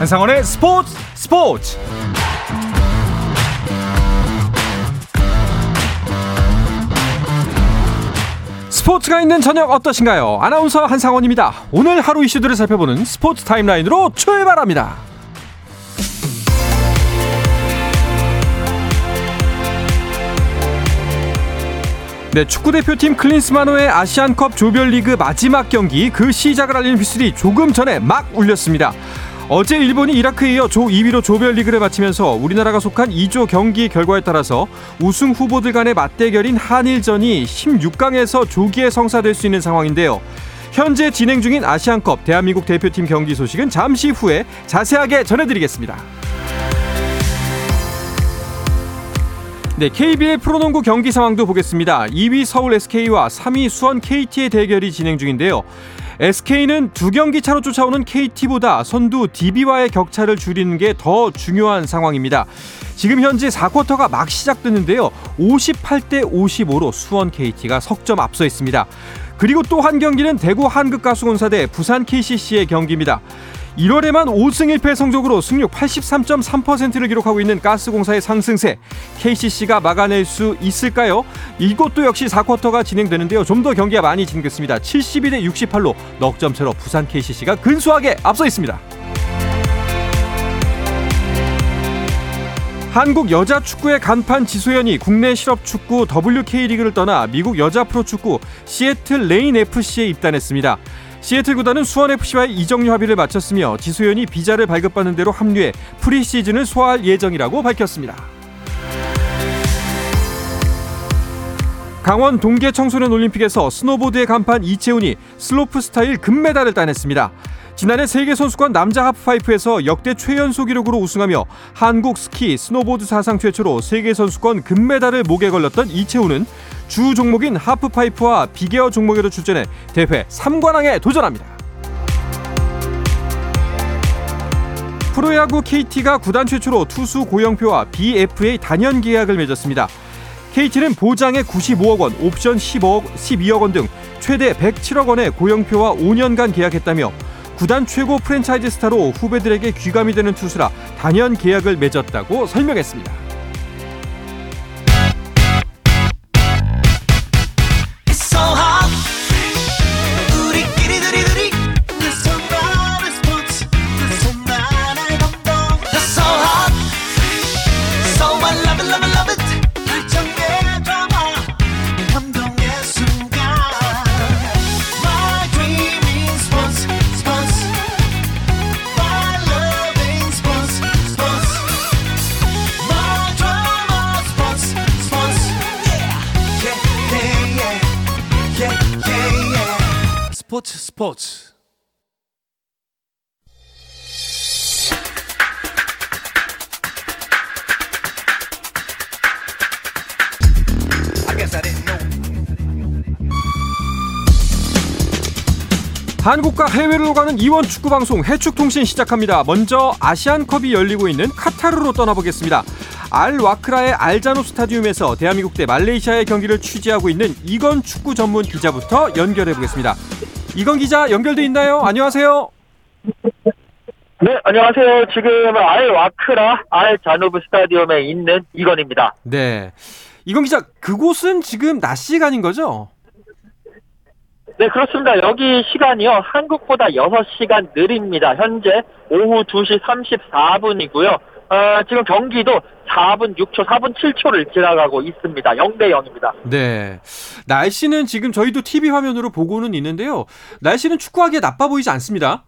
한상원의 스포츠 스포츠 스포츠가 있는 저녁 어떠신가요? 아나운서 한상원입니다. 오늘 하루 이슈들을 살펴보는 스포츠 타임라인으로 출발합니다. 네, 축구 대표팀 클린스만호의 아시안컵 조별리그 마지막 경기 그 시작을 알리는 휘슬이 조금 전에 막 울렸습니다. 어제 일본이 이라크에 이어 조 2위로 조별리그를 마치면서 우리나라가 속한 2조 경기 결과에 따라서 우승 후보들 간의 맞대결인 한일전이 16강에서 조기에 성사될 수 있는 상황인데요. 현재 진행 중인 아시안컵 대한민국 대표팀 경기 소식은 잠시 후에 자세하게 전해드리겠습니다. 네, KBL 프로농구 경기 상황도 보겠습니다. 2위 서울 SK와 3위 수원 KT의 대결이 진행 중인데요. SK는 두 경기 차로 쫓아오는 KT보다 선두 DB와의 격차를 줄이는 게 더 중요한 상황입니다. 지금 현재 4쿼터가 막 시작됐는데요. 58대 55로 수원 KT가 석점 앞서 있습니다. 그리고 또 한 경기는 대구 한국가스공사 대 부산 KCC의 경기입니다. 1월에만 5승 1패 성적으로 승률 83.3%를 기록하고 있는 가스공사의 상승세 KCC가 막아낼 수 있을까요? 이것도 역시 4쿼터가 진행되는데요. 좀 더 경기가 많이 진행됐습니다. 72대 68로 넉 점 차로 부산 KCC가 근소하게 앞서 있습니다. 한국 여자 축구의 간판 지소연이 국내 실업 축구 WK 리그를 떠나 미국 여자 프로 축구 시애틀 레인 FC에 입단했습니다. 시애틀 구단은 수원 FC와의 이적료 합의를 마쳤으며 지소연이 비자를 발급받는 대로 합류해 프리시즌을 소화할 예정이라고 밝혔습니다. 강원 동계 청소년 올림픽에서 스노보드의 간판 이채운이 슬로프 스타일 금메달을 따냈습니다. 지난해 세계 선수권 남자 하프파이프에서 역대 최연소 기록으로 우승하며 한국 스키 스노보드 사상 최초로 세계 선수권 금메달을 목에 걸렸던 이채운은 주 종목인 하프파이프와 빅에어 종목에도 출전해 대회 3관왕에 도전합니다. 프로야구 KT가 구단 최초로 투수 고영표와 비FA 다년 계약을 맺었습니다. KT는 보장에 95억 원, 옵션 10억, 12억 원 등 최대 107억 원의 고영표와 5년간 계약했다며 구단 최고 프랜차이즈 스타로 후배들에게 귀감이 되는 투수라 단연 계약을 맺었다고 설명했습니다. 한국과 해외로 가는 이원 축구 방송 해축통신 시작합니다. 먼저 아시안컵이 열리고 있는 카타르로 떠나보겠습니다. 알 와크라의 알자노 스타디움에서 대한민국 대 말레이시아의 경기를 취재하고 있는 이건 축구 전문 기자부터 연결해 보겠습니다. 이건 기자 연결돼 있나요? 안녕하세요. 네, 안녕하세요. 지금 알 와크라 알 자노브 스타디움에 있는 이건입니다. 네. 이건 기자, 그곳은 지금 낮 시간인 거죠? 네, 그렇습니다. 여기 시간이요. 한국보다 6시간 느립니다. 현재 오후 2시 34분이고요. 어, 지금 경기도 4분 6초, 4분 7초를 지나가고 있습니다. 0대 0입니다. 네. 날씨는 지금 저희도 TV 화면으로 보고는 있는데요. 날씨는 축구하기에 나빠 보이지 않습니다.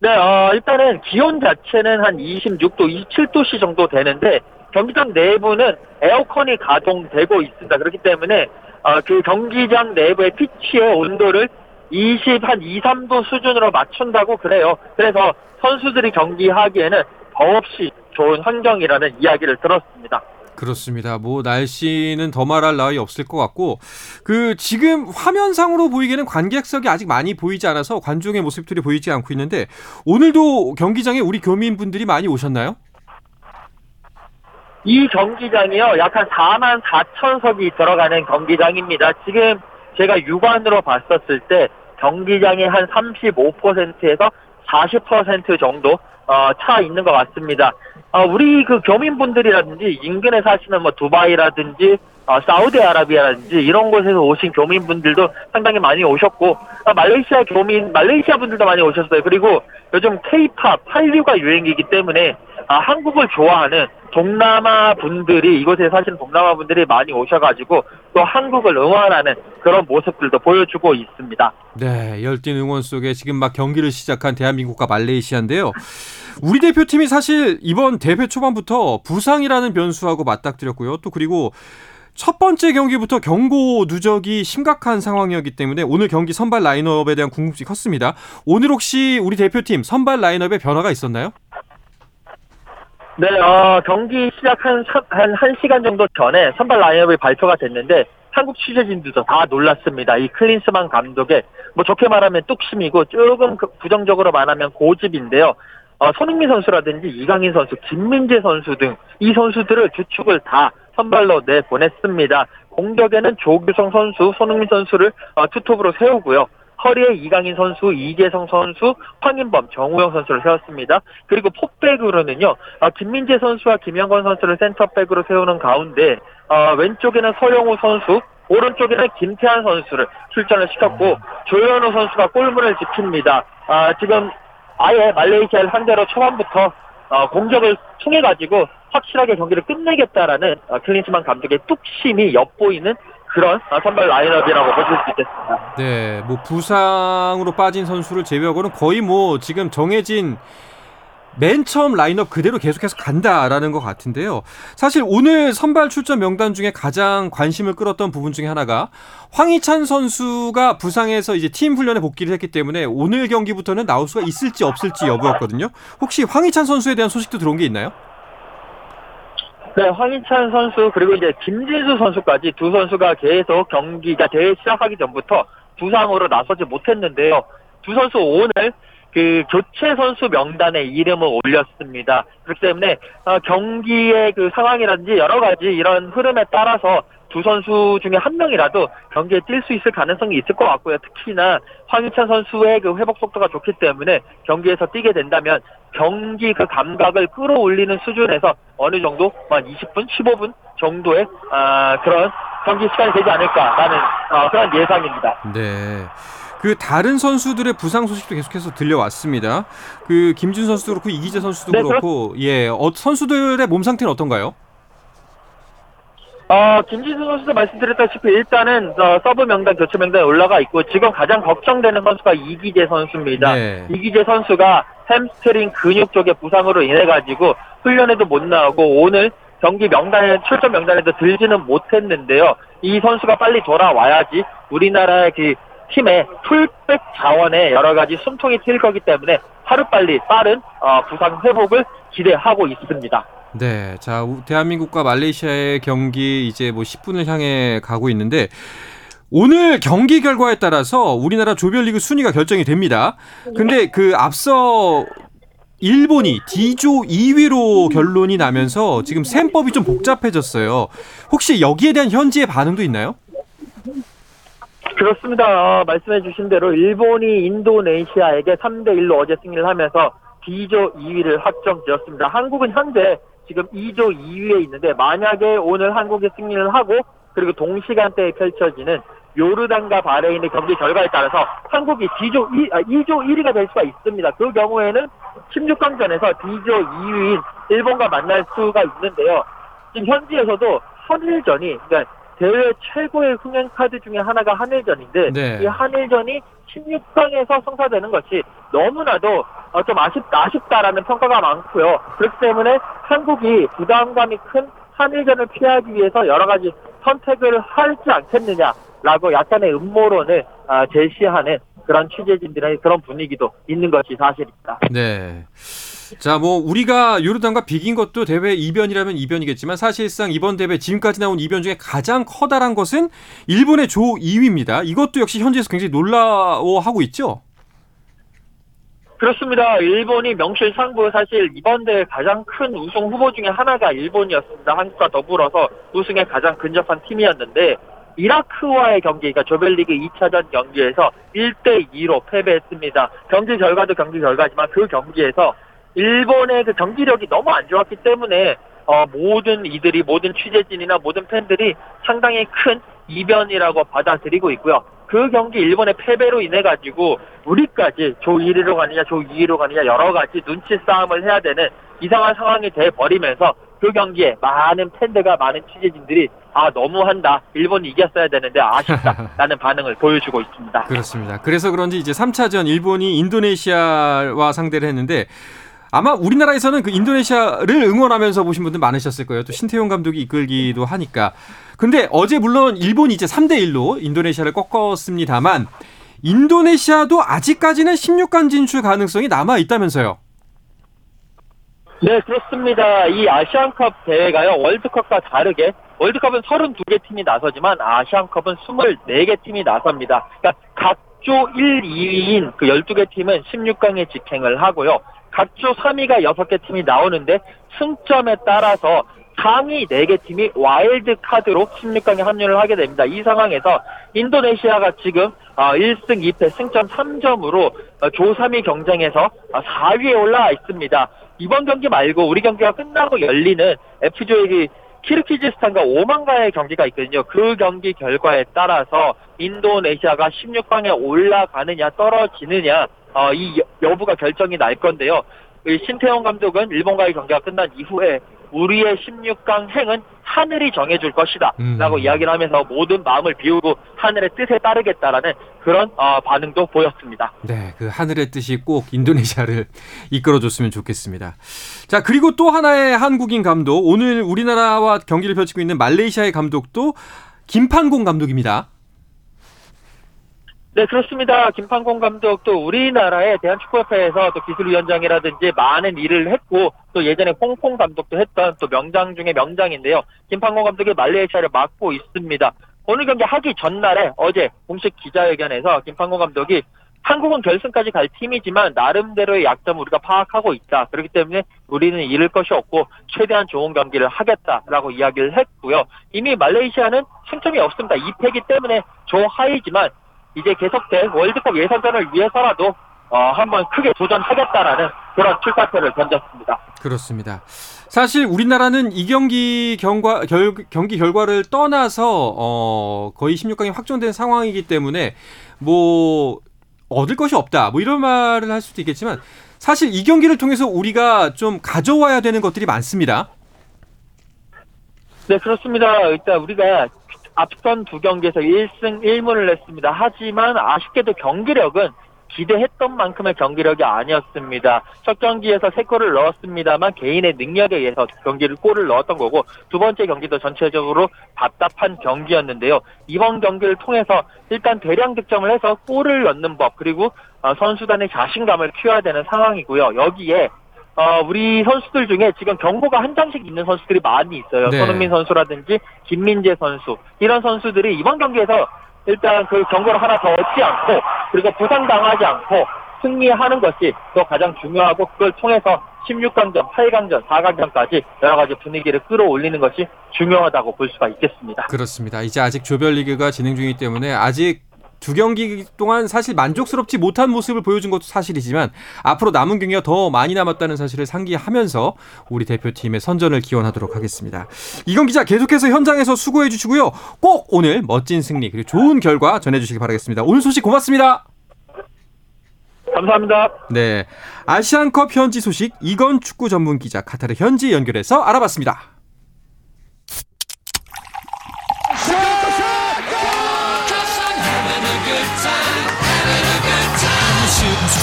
네, 어, 일단은 기온 자체는 한 26도, 27도씨 정도 되는데 경기장 내부는 에어컨이 가동되고 있습니다. 그렇기 때문에 어, 그 경기장 내부의 피치의 온도를 20, 한 2, 3도 수준으로 맞춘다고 그래요. 그래서 선수들이 경기하기에는 더없이 좋은 환경이라는 이야기를 들었습니다. 그렇습니다. 뭐 날씨는 더 말할 나위 없을 것 같고 그 지금 화면상으로 보이기에는 관객석이 아직 많이 보이지 않아서 관중의 모습들이 보이지 않고 있는데 오늘도 경기장에 우리 교민분들이 많이 오셨나요? 이 경기장이요, 약 한 4만 4천석이 들어가는 경기장입니다. 지금 제가 육안으로 봤었을 때 경기장의 한 35%에서 40% 정도 어, 차 있는 것 같습니다. 어, 우리 그 교민분들이라든지 인근에 사시는 뭐 두바이라든지 어, 사우디아라비아라든지 이런 곳에서 오신 교민분들도 상당히 많이 오셨고 아, 말레이시아 교민 말레이시아 분들도 많이 오셨어요. 그리고 요즘 K-팝 한류가 유행이기 때문에 아, 한국을 좋아하는 동남아 분들이 이곳에 사시는 동남아 분들이 많이 오셔가지고 또 한국을 응원하는 그런 모습들도 보여주고 있습니다. 네, 열띤 응원 속에 지금 막 경기를 시작한 대한민국과 말레이시아인데요. 우리 대표팀이 사실 이번 대회 초반부터 부상이라는 변수하고 맞닥뜨렸고요. 또 그리고 첫 번째 경기부터 경고 누적이 심각한 상황이었기 때문에 오늘 경기 선발 라인업에 대한 궁금증이 컸습니다. 오늘 혹시 우리 대표팀 선발 라인업에 변화가 있었나요? 네, 어, 경기 시작 한, 사- 한, 한 시간 정도 전에 선발 라인업이 발표가 됐는데, 한국 취재진들도 다 놀랐습니다. 이 클린스만 감독의, 뭐 좋게 말하면 뚝심이고, 조금 그 부정적으로 말하면 고집인데요. 어, 손흥민 선수라든지 이강인 선수, 김민재 선수 등 이 선수들을 주축을 다 선발로 내보냈습니다. 공격에는 조규성 선수, 손흥민 선수를 어, 투톱으로 세우고요. 허리에 이강인 선수, 이재성 선수, 황인범, 정우영 선수를 세웠습니다. 그리고 포백으로는요, 아, 김민재 선수와 김영건 선수를 센터백으로 세우는 가운데, 아, 왼쪽에는 서영우 선수, 오른쪽에는 김태환 선수를 출전을 시켰고, 조현우 선수가 골문을 지킵니다. 아, 지금 아예 말레이시아를 상대로 초반부터 어, 공격을 통해 가지고 확실하게 경기를 끝내겠다라는 어, 클린스만 감독의 뚝심이 엿보이는 그런 어, 선발 라인업이라고 보실 수 있겠습니다. 네, 뭐 부상으로 빠진 선수를 제외하고는 거의 뭐 지금 정해진 맨 처음 라인업 그대로 계속해서 간다라는 것 같은데요. 사실 오늘 선발 출전 명단 중에 가장 관심을 끌었던 부분 중에 하나가 황희찬 선수가 부상해서 이제 팀 훈련에 복귀를 했기 때문에 오늘 경기부터는 나올 수가 있을지 없을지 여부였거든요. 혹시 황희찬 선수에 대한 소식도 들어온 게 있나요? 네, 황희찬 선수 그리고 이제 김진수 선수까지 두 선수가 계속 경기가 대회 시작하기 전부터 부상으로 나서지 못했는데요. 두 선수 오늘 그 교체 선수 명단에 이름을 올렸습니다. 그렇기 때문에 어, 경기의 그 상황이라든지 여러 가지 이런 흐름에 따라서 두 선수 중에 한 명이라도 경기에 뛸 수 있을 가능성이 있을 것 같고요. 특히나 황희찬 선수의 그 회복 속도가 좋기 때문에 경기에서 뛰게 된다면 경기 그 감각을 끌어올리는 수준에서 어느 정도 한 20분, 15분 정도의 아, 그런 경기 시간이 되지 않을까라는 어, 그런 예상입니다. 네. 그 다른 선수들의 부상 소식도 계속해서 들려왔습니다. 그 김진수 선수도 그렇고 이기제 선수도 네, 그렇고 예, 어, 선수들의 몸 상태는 어떤가요? 어, 김진수 선수도 말씀드렸다시피 일단은 어, 서브 명단, 교체 명단에 올라가 있고 지금 가장 걱정되는 선수가 이기제 선수입니다. 네. 이기제 선수가 햄스트링 근육 쪽의 부상으로 인해 가지고 훈련에도 못 나오고 오늘 경기 명단에 출전 명단에도 들지는 못했는데요. 이 선수가 빨리 돌아와야지 우리나라의 그 팀의 풀백 자원에 여러 가지 숨통이 트일 거기 때문에 하루빨리 빠른 어, 부상 회복을 기대하고 있습니다. 네, 자 우- 대한민국과 말레이시아의 경기 이제 뭐 10분을 향해 가고 있는데 오늘 경기 결과에 따라서 우리나라 조별리그 순위가 결정이 됩니다. 근데 그 앞서 일본이 D조 2위로 결론이 나면서 지금 셈법이 좀 복잡해졌어요. 혹시 여기에 대한 현지의 반응도 있나요? 그렇습니다. 어, 말씀해 주신 대로 일본이 인도네시아에게 3대 1로 어제 승리를 하면서 D조 2위를 확정지었습니다. 한국은 현재 지금 2조 2위에 있는데 만약에 오늘 한국이 승리를 하고 그리고 동시간대에 펼쳐지는 요르단과 바레인의 경기 결과에 따라서 한국이 D조 2, 아, 2조 1위가 될 수가 있습니다. 그 경우에는 16강전에서 D조 2위인 일본과 만날 수가 있는데요. 지금 현지에서도 한일전이 그러니까 대회 최고의 흥행 카드 중에 하나가 한일전인데 네. 이 한일전이 16강에서 성사되는 것이 너무나도 어, 좀 아쉽다, 아쉽다라는 평가가 많고요. 그렇기 때문에 한국이 부담감이 큰 한일전을 피하기 위해서 여러 가지 선택을 하지 않겠느냐라고 약간의 음모론을 아, 제시하는 그런 취재진들의 그런 분위기도 있는 것이 사실입니다. 네. 자, 뭐 우리가 요르단과 비긴 것도 대회 이변이라면 이변이겠지만 사실상 이번 대회 지금까지 나온 이변 중에 가장 커다란 것은 일본의 조 2위입니다. 이것도 역시 현지에서 굉장히 놀라워하고 있죠. 그렇습니다. 일본이 명실상부 사실 이번 대회 가장 큰 우승 후보 중에 하나가 일본이었습니다. 한국과 더불어서 우승에 가장 근접한 팀이었는데 이라크와의 경기, 그러니까 조별리그 2차전 경기에서 1대 2로 패배했습니다. 경기 결과도 경기 결과지만 그 경기에서 일본의 그 경기력이 너무 안 좋았기 때문에 어, 모든 이들이 모든 취재진이나 모든 팬들이 상당히 큰 이변이라고 받아들이고 있고요. 그 경기 일본의 패배로 인해 가지고 우리까지 조 1위로 가느냐 조 2위로 가느냐 여러 가지 눈치 싸움을 해야 되는 이상한 상황이 돼 버리면서 그 경기에 많은 팬들과 많은 취재진들이 아 너무한다 일본이 이겼어야 되는데 아쉽다라는 반응을 보여주고 있습니다. 그렇습니다. 그래서 그런지 이제 3차전 일본이 인도네시아와 상대를 했는데 아마 우리나라에서는 그 인도네시아를 응원하면서 보신 분들 많으셨을 거예요. 또 신태용 감독이 이끌기도 하니까. 근데 어제 물론 일본이 이제 3대 1로 인도네시아를 꺾었습니다만 인도네시아도 아직까지는 16강 진출 가능성이 남아 있다면서요. 네, 그렇습니다. 이 아시안컵 대회가요, 월드컵과 다르게, 월드컵은 32개 팀이 나서지만 아시안컵은 24개 팀이 나섭니다. 그러니까 각조 1, 2위인 그 12개 팀은 16강에 직행을 하고요. 각조 3위가 6개 팀이 나오는데 승점에 따라서 상위 4개 팀이 와일드 카드로 16강에 합류를 하게 됩니다. 이 상황에서 인도네시아가 지금 1승 2패 승점 3점으로 조 3위 경쟁에서 4위에 올라와 있습니다. 이번 경기 말고 우리 경기가 끝나고 열리는 F조의 키르키즈스탄과 오만가의 경기가 있거든요. 그 경기 결과에 따라서 인도네시아가 16강에 올라가느냐 떨어지느냐 어, 이 여부가 결정이 날 건데요. 신태용 감독은 일본과의 경기가 끝난 이후에 우리의 16강 행은 하늘이 정해줄 것이다 라고 음. 이야기를 하면서 모든 마음을 비우고 하늘의 뜻에 따르겠다라는 그런 어, 반응도 보였습니다. 네, 그 하늘의 뜻이 꼭 인도네시아를 이끌어줬으면 좋겠습니다. 자, 그리고 또 하나의 한국인 감독, 오늘 우리나라와 경기를 펼치고 있는 말레이시아의 감독도 김판공 감독입니다. 네, 그렇습니다. 김판공 감독도 우리나라의 대한축구협회에서 또 기술위원장이라든지 많은 일을 했고 또 예전에 홍콩 감독도 했던 또 명장 중에 명장인데요. 김판공 감독이 말레이시아를 맡고 있습니다. 오늘 경기 하기 전날에 어제 공식 기자회견에서 김판공 감독이 한국은 결승까지 갈 팀이지만 나름대로의 약점을 우리가 파악하고 있다. 그렇기 때문에 우리는 잃을 것이 없고 최대한 좋은 경기를 하겠다라고 이야기를 했고요. 이미 말레이시아는 승점이 없습니다. 2패기 때문에 조하이지만 이제 계속된 월드컵 예선전을 위해서라도 어, 한번 크게 도전하겠다라는 그런 출사표를 던졌습니다. 그렇습니다. 사실 우리나라는 이 경기 경과, 결, 경기 결과를 떠나서 어, 거의 16강이 확정된 상황이기 때문에 뭐 얻을 것이 없다. 뭐 이런 말을 할 수도 있겠지만 사실 이 경기를 통해서 우리가 좀 가져와야 되는 것들이 많습니다. 네, 그렇습니다. 일단 우리가 앞선 두 경기에서 1승 1무를 냈습니다. 하지만 아쉽게도 경기력은 기대했던 만큼의 경기력이 아니었습니다. 첫 경기에서 세 골을 넣었습니다만 개인의 능력에 의해서 경기를 골을 넣었던 거고 두 번째 경기도 전체적으로 답답한 경기였는데요. 이번 경기를 통해서 일단 대량 득점을 해서 골을 넣는 법 그리고 어, 선수단의 자신감을 키워야 되는 상황이고요. 여기에 어, 우리 선수들 중에 지금 경고가 한 장씩 있는 선수들이 많이 있어요. 네. 손흥민 선수라든지 김민재 선수 이런 선수들이 이번 경기에서 일단 그 경고를 하나 더 얻지 않고 그리고 부상당하지 않고 승리하는 것이 또 가장 중요하고 그걸 통해서 16강전, 8강전, 4강전까지 여러 가지 분위기를 끌어올리는 것이 중요하다고 볼 수가 있겠습니다. 그렇습니다. 이제 아직 조별리그가 진행 중이기 때문에 아직 두 경기 동안 사실 만족스럽지 못한 모습을 보여준 것도 사실이지만 앞으로 남은 경기가 더 많이 남았다는 사실을 상기하면서 우리 대표팀의 선전을 기원하도록 하겠습니다. 이건 기자 계속해서 현장에서 수고해 주시고요. 꼭 오늘 멋진 승리 그리고 좋은 결과 전해 주시기 바라겠습니다. 오늘 소식 고맙습니다. 감사합니다. 네, 아시안컵 현지 소식 이건 축구 전문 기자 카타르 현지 연결해서 알아봤습니다.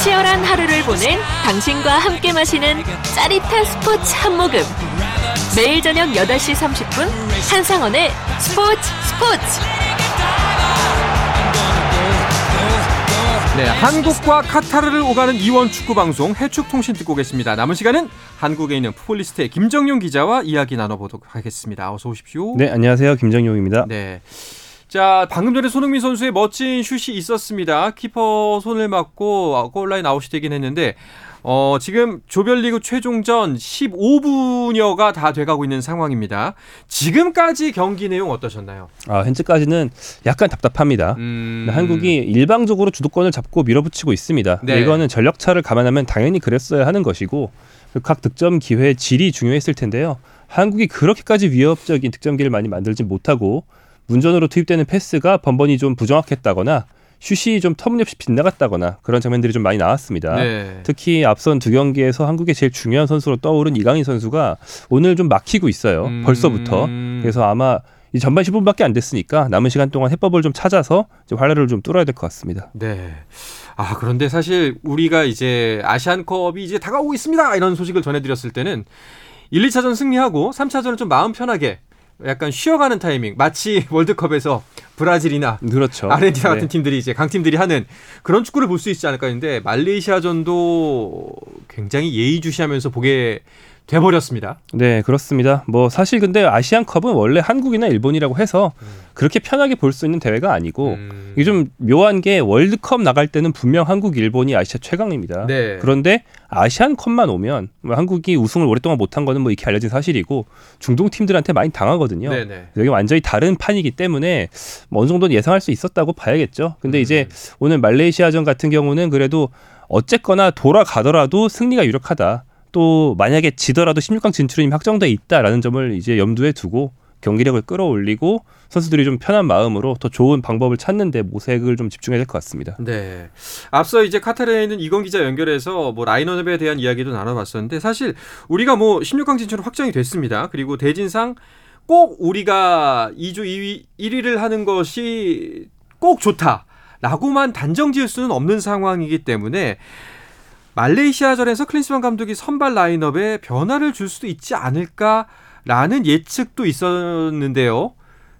치열한 하루를 보낸 당신과 함께 마시는 짜릿한 스포츠 한 모금. 매일 저녁 8시 30분 한상원의 스포츠 스포츠. 네, 한국과 카타르를 오가는 이원 축구 방송 해축 통신 듣고 계십니다. 남은 시간은 한국에 있는 풋볼리스트의 김정용 기자와 이야기 나눠보도록 하겠습니다. 어서 오십시오. 네, 안녕하세요. 김정용입니다. 네. 자, 방금 전에 손흥민 선수의 멋진 슛이 있었습니다. 키퍼 손을 맞고 골라인 아웃이 되긴 했는데 어, 지금 조별리그 최종전 15분여가 다 돼가고 있는 상황입니다. 지금까지 경기 내용 어떠셨나요? 아, 현재까지는 약간 답답합니다. 음... 한국이 일방적으로 주도권을 잡고 밀어붙이고 있습니다. 네. 이거는 전력차를 감안하면 당연히 그랬어야 하는 것이고 각 득점 기회의 질이 중요했을 텐데요. 한국이 그렇게까지 위협적인 득점기를 많이 만들지 못하고 문전으로 투입되는 패스가 번번이 좀 부정확했다거나 슛이 좀 터무니없이 빗나갔다거나 그런 장면들이 좀 많이 나왔습니다. 네. 특히 앞선 두 경기에서 한국의 제일 중요한 선수로 떠오른 이강인 선수가 오늘 좀 막히고 있어요. 음. 벌써부터. 그래서 아마 이 전반 10분밖에 안 됐으니까 남은 시간 동안 해법을 좀 찾아서 활로를 좀 뚫어야 될 것 같습니다. 네. 아, 그런데 사실 우리가 이제 아시안컵이 이제 다가오고 있습니다. 이런 소식을 전해드렸을 때는 1, 2차전 승리하고 3차전은 좀 마음 편하게 약간 쉬어가는 타이밍. 마치 월드컵에서 브라질이나 그렇죠. 아르헨티나 같은 네. 팀들이 이제 강팀들이 하는 그런 축구를 볼 수 있지 않을까 했는데 말레이시아전도 굉장히 예의주시하면서 보게 돼버렸습니다. 네, 그렇습니다. 뭐 사실 근데 아시안컵은 원래 한국이나 일본이라고 해서 그렇게 편하게 볼 수 있는 대회가 아니고 음. 이게 좀 묘한 게 월드컵 나갈 때는 분명 한국, 일본이 아시아 최강입니다. 네. 그런데 아시안컵만 오면 뭐 한국이 우승을 오랫동안 못한 거는 뭐 이렇게 알려진 사실이고 중동 팀들한테 많이 당하거든요. 네네. 여기 완전히 다른 판이기 때문에 뭐 어느 정도는 예상할 수 있었다고 봐야겠죠. 근데 이제 오늘 말레이시아전 같은 경우는 그래도 어쨌거나 돌아가더라도 승리가 유력하다. 또 만약에 지더라도 16강 진출이 확정돼 있다라는 점을 이제 염두에 두고 경기력을 끌어올리고 선수들이 좀 편한 마음으로 더 좋은 방법을 찾는데 모색을 좀 집중해야 될 것 같습니다. 네. 앞서 이제 카타르에 있는 이건 기자 연결해서 뭐 라인업에 대한 이야기도 나눠봤었는데 사실 우리가 뭐 16강 진출은 확정이 됐습니다. 그리고 대진상 꼭 우리가 2주 2위 1위를 하는 것이 꼭 좋다 라고만 단정 지을 수는 없는 상황이기 때문에 말레이시아전에서 클린스만 감독이 선발 라인업에 변화를 줄 수도 있지 않을까라는 예측도 있었는데요.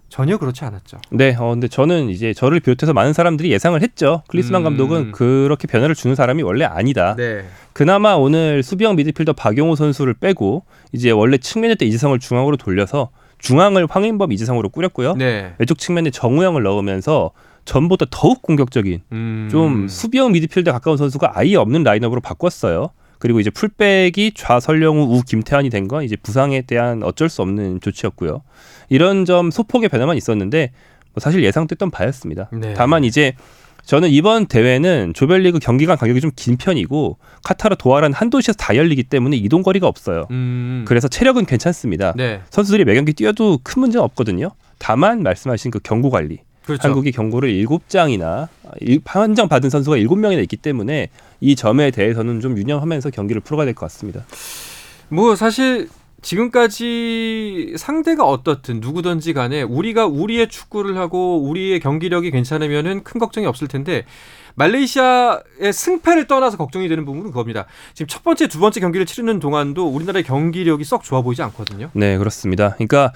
전혀 그렇지 않았죠. 네, 어, 근데 저는 이제 저를 비롯해서 많은 사람들이 예상을 했죠. 클리스만 음. 감독은 그렇게 변화를 주는 사람이 원래 아니다. 네. 그나마 오늘 수비형 미드필더 박용호 선수를 빼고 이제 원래 측면이었던 이재성을 중앙으로 돌려서 중앙을 황인범 이재성으로 꾸렸고요. 네. 왼쪽 측면에 정우영을 넣으면서 전보다 더욱 공격적인 음. 좀 수비형 미드필더 가까운 선수가 아예 없는 라인업으로 바꿨어요. 그리고 이제 풀백이 좌설령우 우 김태환이 된 건 이제 부상에 대한 어쩔 수 없는 조치였고요. 이런 점 소폭의 변화만 있었는데 뭐 사실 예상됐던 바였습니다. 네. 다만 이제 저는 이번 대회는 조별리그 경기간 간격이 좀 긴 편이고 카타르 도하라는 한 도시에서 다 열리기 때문에 이동 거리가 없어요. 음. 그래서 체력은 괜찮습니다. 네. 선수들이 매 경기 뛰어도 큰 문제는 없거든요. 다만 말씀하신 그 경고 관리. 그렇죠. 한국이 경고를 일곱 장이나 판정 받은 선수가 일곱 명이나 있기 때문에 이 점에 대해서는 좀 유념하면서 경기를 풀어가야 될 것 같습니다. 뭐 사실 지금까지 상대가 어떻든 누구든지 간에 우리가 우리의 축구를 하고 우리의 경기력이 괜찮으면은 큰 걱정이 없을 텐데 말레이시아의 승패를 떠나서 걱정이 되는 부분은 그겁니다. 지금 첫 번째, 두 번째 경기를 치르는 동안도 우리나라의 경기력이 썩 좋아 보이지 않거든요. 네, 그렇습니다. 그러니까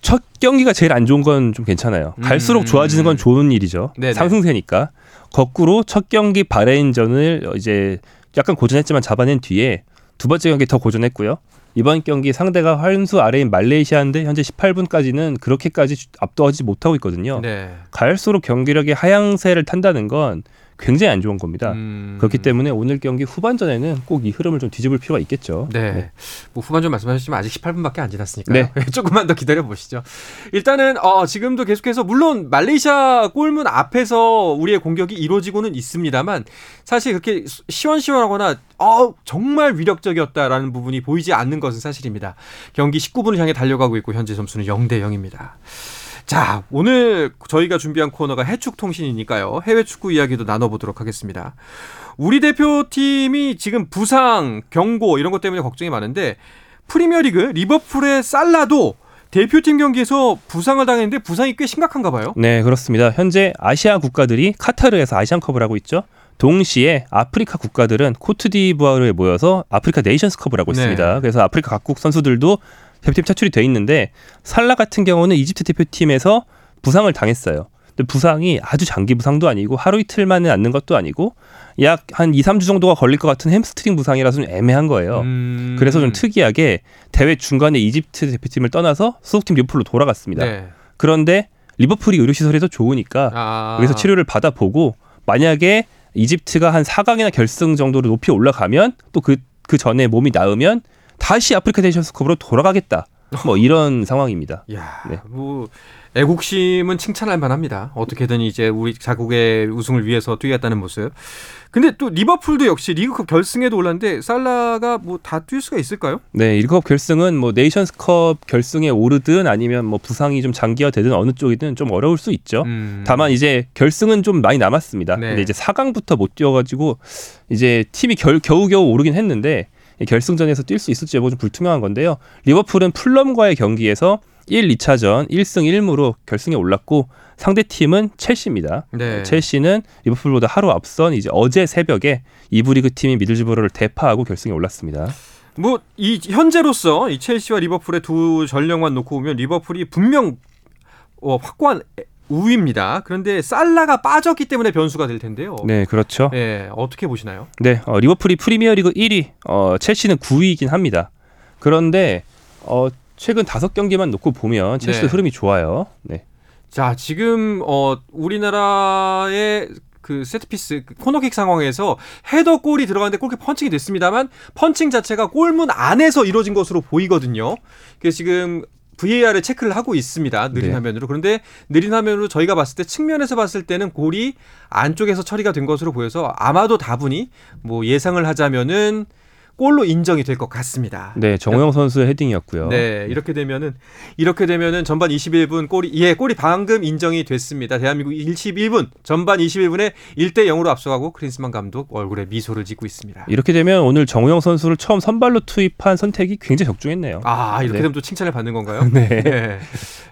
첫 경기가 제일 안 좋은 건 좀 괜찮아요. 갈수록 음. 좋아지는 건 좋은 일이죠. 네네. 상승세니까. 거꾸로 첫 경기 바레인전을 이제 약간 고전했지만 잡아낸 뒤에 두 번째 경기 더 고전했고요. 이번 경기 상대가 활수 아래인 말레이시아인데 현재 18분까지는 그렇게까지 압도하지 못하고 있거든요. 네. 갈수록 경기력의 하향세를 탄다는 건 굉장히 안 좋은 겁니다. 음. 그렇기 때문에 오늘 경기 후반전에는 꼭 이 흐름을 좀 뒤집을 필요가 있겠죠. 네. 뭐 후반전 말씀하셨지만 아직 18분밖에 안 지났으니까요. 네. 조금만 더 기다려 보시죠. 일단은 어, 지금도 계속해서 물론 말레이시아 골문 앞에서 우리의 공격이 이루어지고는 있습니다만 사실 그렇게 수- 시원시원하거나 어, 정말 위력적이었다라는 부분이 보이지 않는 것은 사실입니다. 경기 19분을 향해 달려가고 있고 현재 점수는 0대 0입니다. 자, 오늘 저희가 준비한 코너가 해축 통신이니까요. 해외 축구 이야기도 나눠보도록 하겠습니다. 우리 대표팀이 지금 부상, 경고 이런 것 때문에 걱정이 많은데 프리미어리그 리버풀의 살라도 대표팀 경기에서 부상을 당했는데 부상이 꽤 심각한가 봐요. 네, 그렇습니다. 현재 아시아 국가들이 카타르에서 아시안컵을 하고 있죠. 동시에 아프리카 국가들은 코트디부아르에 모여서 아프리카 네이션스컵을 하고 네. 있습니다. 그래서 아프리카 각국 선수들도 대표팀 차출이 돼 있는데 살라 같은 경우는 이집트 대표팀에서 부상을 당했어요. 근데 부상이 아주 장기 부상도 아니고 하루 이틀 만에 낫는 것도 아니고 약 한 2, 3주 정도가 걸릴 것 같은 햄스트링 부상이라서 좀 애매한 거예요. 음. 그래서 좀 특이하게 대회 중간에 이집트 대표팀을 떠나서 소속팀 리버풀로 돌아갔습니다. 네. 그런데 리버풀이 의료시설이 더 좋으니까 아. 여기서 치료를 받아보고 만약에 이집트가 한 4강이나 결승 정도로 높이 올라가면 또 그 그 전에 몸이 나으면 다시 아프리카 네이션스컵으로 돌아가겠다. 뭐 이런 상황입니다. 야, 네. 뭐 애국심은 칭찬할 만합니다. 어떻게든 이제 우리 자국의 우승을 위해서 뛰겠다는 모습. 근데 또 리버풀도 역시 리그컵 결승에도 올랐는데 살라가 뭐 다 뛸 수가 있을까요? 네, 일컵 결승은 뭐 네이션스컵 결승에 오르든 아니면 뭐 부상이 좀 장기화되든 어느 쪽이든 좀 어려울 수 있죠. 음. 다만 이제 결승은 좀 많이 남았습니다. 네. 근데 이제 4강부터 못 뛰어가지고 이제 팀이 결, 겨우겨우 오르긴 했는데 이 결승전에서 뛸 수 있을지 여부 좀 불투명한 건데요. 리버풀은 풀럼과의 경기에서 1, 2차전 1승 1무로 결승에 올랐고 상대 팀은 첼시입니다. 네. 첼시는 리버풀보다 하루 앞선 이제 어제 새벽에 이부 리그 팀인 미들즈버러를 대파하고 결승에 올랐습니다. 뭐 이 현재로서 이 첼시와 리버풀의 두 전력만 놓고 보면 리버풀이 분명 어, 확고한 우위입니다. 그런데 살라가 빠졌기 때문에 변수가 될 텐데요. 네, 그렇죠. 예, 어떻게 보시나요? 네, 어, 리버풀이 프리미어리그 1위, 어, 첼시는 9위이긴 합니다. 그런데 어, 최근 다섯 경기만 놓고 보면 첼시도 네. 흐름이 좋아요. 네, 자, 지금 어 우리나라의 그 세트피스 그 코너킥 상황에서 헤더 골이 들어가는데 골키 펀칭이 됐습니다만 펀칭 자체가 골문 안에서 이루어진 것으로 보이거든요. 그래서 지금 VAR을 체크를 하고 있습니다. 느린 네. 화면으로. 그런데 느린 화면으로 저희가 봤을 때 측면에서 봤을 때는 골이 안쪽에서 처리가 된 것으로 보여서 아마도 다분히 뭐 예상을 하자면은 골로 인정이 될 것 같습니다. 네, 정우영 선수의 헤딩이었고요. 네, 이렇게 되면은 이렇게 되면은 전반 21분 골이 예, 골이 방금 인정이 됐습니다. 대한민국 21분 전반 21분에 1대 0으로 앞서가고 크린스만 감독 얼굴에 미소를 짓고 있습니다. 이렇게 되면 오늘 정우영 선수를 처음 선발로 투입한 선택이 굉장히 적중했네요. 아, 이렇게 네. 되면 또 칭찬을 받는 건가요? 네.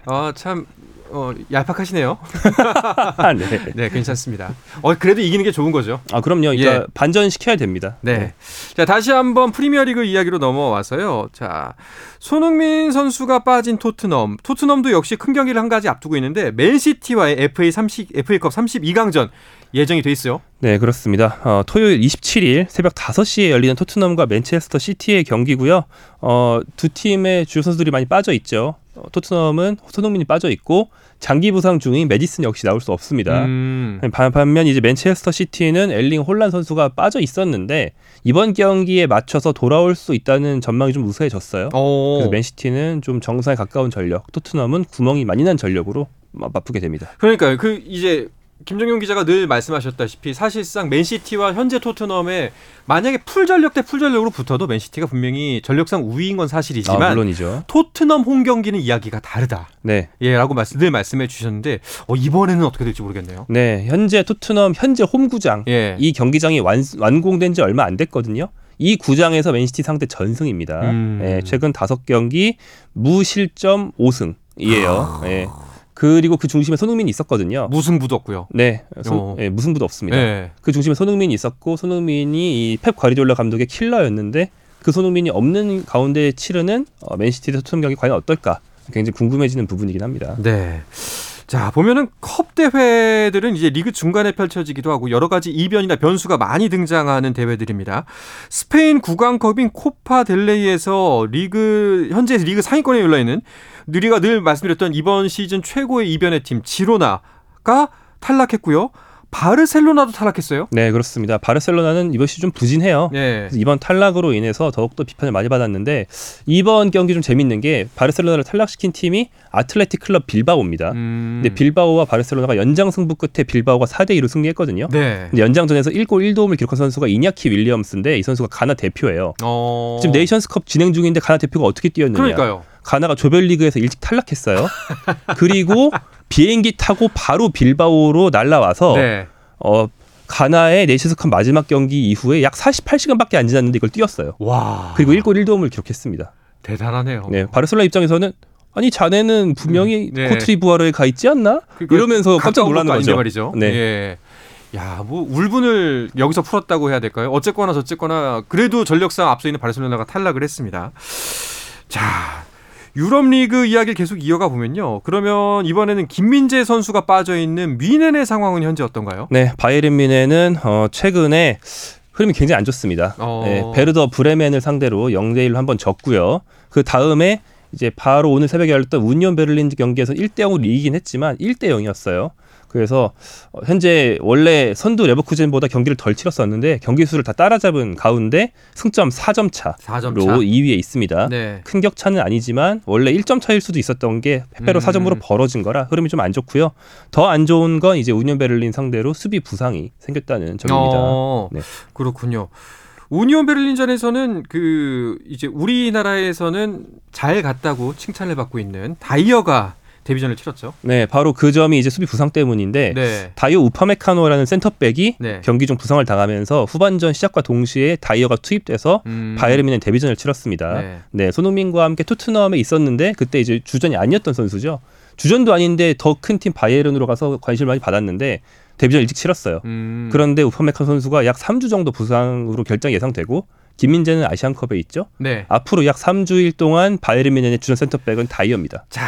아, 참 어, 얄팍하시네요. 아, 네. 네, 괜찮습니다. 어, 그래도 이기는 게 좋은 거죠. 아, 그럼요. 그러니까 예. 반전시켜야 됩니다. 네. 자, 다시 한번 프리미어리그 이야기로 넘어와서요. 자, 손흥민 선수가 빠진 토트넘. 토트넘도 역시 큰 경기를 한 가지 앞두고 있는데 맨시티와의 FA 30 FA컵 32강전 예정이 돼 있어요. 네, 그렇습니다. 어, 토요일 27일 새벽 5시에 열리는 토트넘과 맨체스터 시티의 경기고요. 어, 두 팀의 주요 선수들이 많이 빠져 있죠. 어, 토트넘은 손흥민이 빠져 있고 장기 부상 중인 매디슨 역시 나올 수 없습니다. 음. 반- 반면 이제 맨체스터 시티는 엘링 홀란 선수가 빠져 있었는데 이번 경기에 맞춰서 돌아올 수 있다는 전망이 좀 우세해졌어요. 어. 그래서 맨시티는 좀 정상에 가까운 전력, 토트넘은 구멍이 많이 난 전력으로 마- 맞붙게 됩니다. 그러니까 그 이제 김정용 기자가 늘 말씀하셨다시피 사실상 맨시티와 현재 토트넘에 만약에 풀 전력 대 풀 전력으로 붙어도 맨시티가 분명히 전력상 우위인 건 아, 사실이지만 물론이죠. 토트넘 홈 경기는 이야기가 다르다. 네. 예라고 말씀, 늘 말씀해 주셨는데 어, 이번에는 어떻게 될지 모르겠네요. 네, 현재 토트넘 현재 홈 구장 예. 이 경기장이 완, 완공된 지 얼마 안 됐거든요. 이 구장에서 맨시티 상대 전승입니다. 음. 예, 최근 다섯 경기 무실점 5승이에요. 아. 예. 그리고 그 중심에 손흥민이 있었거든요. 무승부도 없고요. 네, 손- 어. 예, 무승부도 없습니다. 예. 그 중심에 손흥민이 있었고 손흥민이 이펩 과리졸라 감독의 킬러였는데 그 손흥민이 없는 가운데 치르는 어, 맨시티 토트넘 경기 과연 어떨까 굉장히 궁금해지는 부분이긴 합니다. 네. 자, 보면은 컵 대회들은 이제 리그 중간에 펼쳐지기도 하고 여러 가지 이변이나 변수가 많이 등장하는 대회들입니다. 스페인 구강컵인 코파 델레이에서 리그 현재 리그 상위권에 올라 있는 누리가 늘 말씀드렸던 이번 시즌 최고의 이변의 팀 지로나가 탈락했고요. 바르셀로나도 탈락했어요. 네, 그렇습니다. 바르셀로나는 이번 시즌 좀 부진해요. 네. 이번 탈락으로 인해서 더욱더 비판을 많이 받았는데 이번 경기 좀 재밌는 게 바르셀로나를 탈락시킨 팀이 아틀레틱 클럽 빌바오입니다. 음. 근데 빌바오와 바르셀로나가 연장 승부 끝에 빌바오가 4대 2로 승리했거든요. 네. 근데 연장전에서 1골 1도움을 기록한 선수가 이냐키 윌리엄스인데 이 선수가 가나 대표예요. 어. 지금 네이션스컵 진행 중인데 가나 대표가 어떻게 뛰었느냐? 그러니까요. 가나가 조별리그에서 일찍 탈락했어요. 그리고 비행기 타고 바로 빌바오로 날라와서 네. 어 가나의 네이션스컵 마지막 경기 이후에 약 48시간밖에 안 지났는데 이걸 뛰었어요. 와. 그리고 1골 1도움을 기록했습니다. 대단하네요. 네, 바르셀로나 입장에서는 아니 자네는 분명히 음, 네. 코트리부아르에 가 있지 않나? 그러니까 이러면서 깜짝 놀라는 거죠. 말이죠. 네. 예. 야, 뭐 울분을 여기서 풀었다고 해야 될까요? 어쨌거나 저쨌거나 그래도 전력상 앞서 있는 바르셀로나가 탈락을 했습니다. 자, 유럽 리그 이야기를 계속 이어가 보면요. 그러면 이번에는 김민재 선수가 빠져 있는 미넨의 상황은 현재 어떤가요? 네, 바이에른 뮌헨은 어, 최근에 흐름이 굉장히 안 좋습니다. 어. 네, 베르더 브레멘을 상대로 0대 1로 한번 졌고요. 그 다음에 이제 바로 오늘 새벽에 열렸던 우니온 베를린 경기에서 1대 0으로 이기긴 했지만 1대 0이었어요. 그래서 어, 현재 원래 선두 레버쿠젠보다 경기를 덜 치렀었는데 경기 수를 다 따라잡은 가운데 승점 4점 차로 4점 차. 2위에 있습니다. 네. 큰 격차는 아니지만 원래 1점 차일 수도 있었던 게 패배로 음. 4점으로 벌어진 거라 흐름이 좀 안 좋고요. 더 안 좋은 건 이제 우니온 베를린 상대로 수비 부상이 생겼다는 점입니다. 어, 네. 그렇군요. 우니온 베를린전에서는 그 이제 우리나라에서는 잘 갔다고 칭찬을 받고 있는 다이어가 데뷔전을 치렀죠. 네, 바로 그 점이 이제 수비 부상 때문인데 네. 다이오 우파메카노라는 센터백이 네. 경기 중 부상을 당하면서 후반전 시작과 동시에 다이어가 투입돼서 음. 바이에른 뮌헨 데뷔전을 치렀습니다. 네. 네. 손흥민과 함께 토트넘에 있었는데 그때 이제 주전이 아니었던 선수죠. 주전도 아닌데 더 큰 팀 바이에른으로 가서 관심을 많이 받았는데 데뷔전 일찍 치렀어요. 음. 그런데 우파메카 선수가 약 3주 정도 부상으로 결장 예상되고 김민재는 아시안컵에 있죠. 네. 앞으로 약 3주일 동안 바이에른 뮌헨의 주전 센터백은 다이어입니다. 자,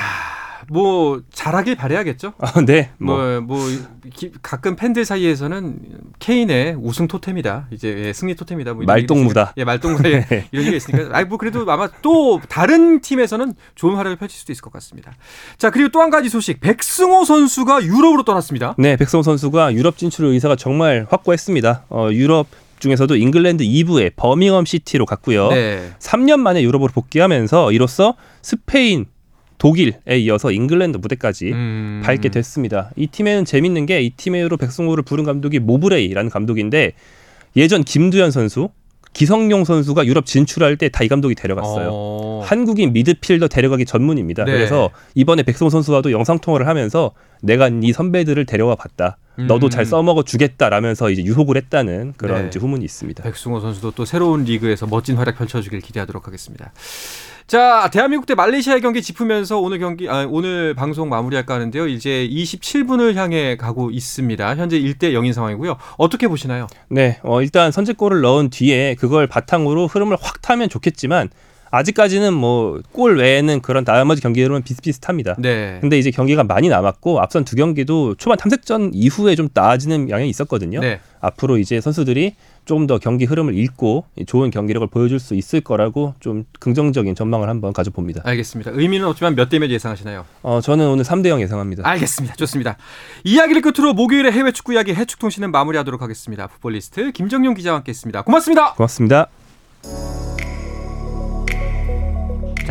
뭐 잘하길 바래야겠죠. 아, 네. 뭐 뭐, 뭐 기- 가끔 팬들 사이에서는 케인의 우승 토템이다. 이제 예, 승리 토템이다. 뭐 말동무다. 예, 말동무다. 예, 이런 얘기가 있으니까. 아, 뭐 그래도 아마 또 다른 팀에서는 좋은 활약을 펼칠 수도 있을 것 같습니다. 자, 그리고 또 한 가지 소식. 백승호 선수가 유럽으로 떠났습니다. 네, 백승호 선수가 유럽 진출 의사가 정말 확고했습니다. 어, 유럽 중에서도 잉글랜드 2부의 버밍엄 시티로 갔고요. 네. 3년 만에 유럽으로 복귀하면서 이로써 스페인, 독일에 이어서 잉글랜드 무대까지 음. 밟게 됐습니다. 이 팀에는 재밌는 게 이 팀으로 백승호를 부른 감독이 모브레이라는 감독인데 예전 김두현 선수, 기성용 선수가 유럽 진출할 때 다 이 감독이 데려갔어요. 어. 한국인 미드필더 데려가기 전문입니다. 네. 그래서 이번에 백승호 선수와도 영상 통화를 하면서 내가 네 선배들을 데려와 봤다. 너도 음. 잘 써먹어 주겠다라면서 이제 유혹을 했다는 그런 네. 후문이 있습니다. 백승호 선수도 또 새로운 리그에서 멋진 활약 펼쳐주길 기대하도록 하겠습니다. 자, 대한민국 대 말레이시아 경기 짚으면서 오늘 경기 아, 오늘 방송 마무리할까 하는데요. 이제 27분을 향해 가고 있습니다. 현재 1대 0인 상황이고요. 어떻게 보시나요? 네, 어, 일단 선제골을 넣은 뒤에 그걸 바탕으로 흐름을 확 타면 좋겠지만 아직까지는 뭐 골 외에는 그런 나머지 경기 흐름은 비슷비슷합니다. 네. 근데 이제 경기가 많이 남았고 앞선 두 경기도 초반 탐색전 이후에 좀 나아지는 영향이 있었거든요. 네. 앞으로 이제 선수들이 좀더 경기 흐름을 읽고 좋은 경기력을 보여줄 수 있을 거라고 좀 긍정적인 전망을 한번 가져봅니다. 알겠습니다. 의미는 없지만 몇 대 몇 예상하시나요? 어, 저는 오늘 3대 0 예상합니다. 알겠습니다. 좋습니다. 이야기를 끝으로 목요일에 해외 축구 이야기 해축통신은 마무리하도록 하겠습니다. 풋볼리스트 김정용 기자와 함께했습니다. 고맙습니다. 고맙습니다.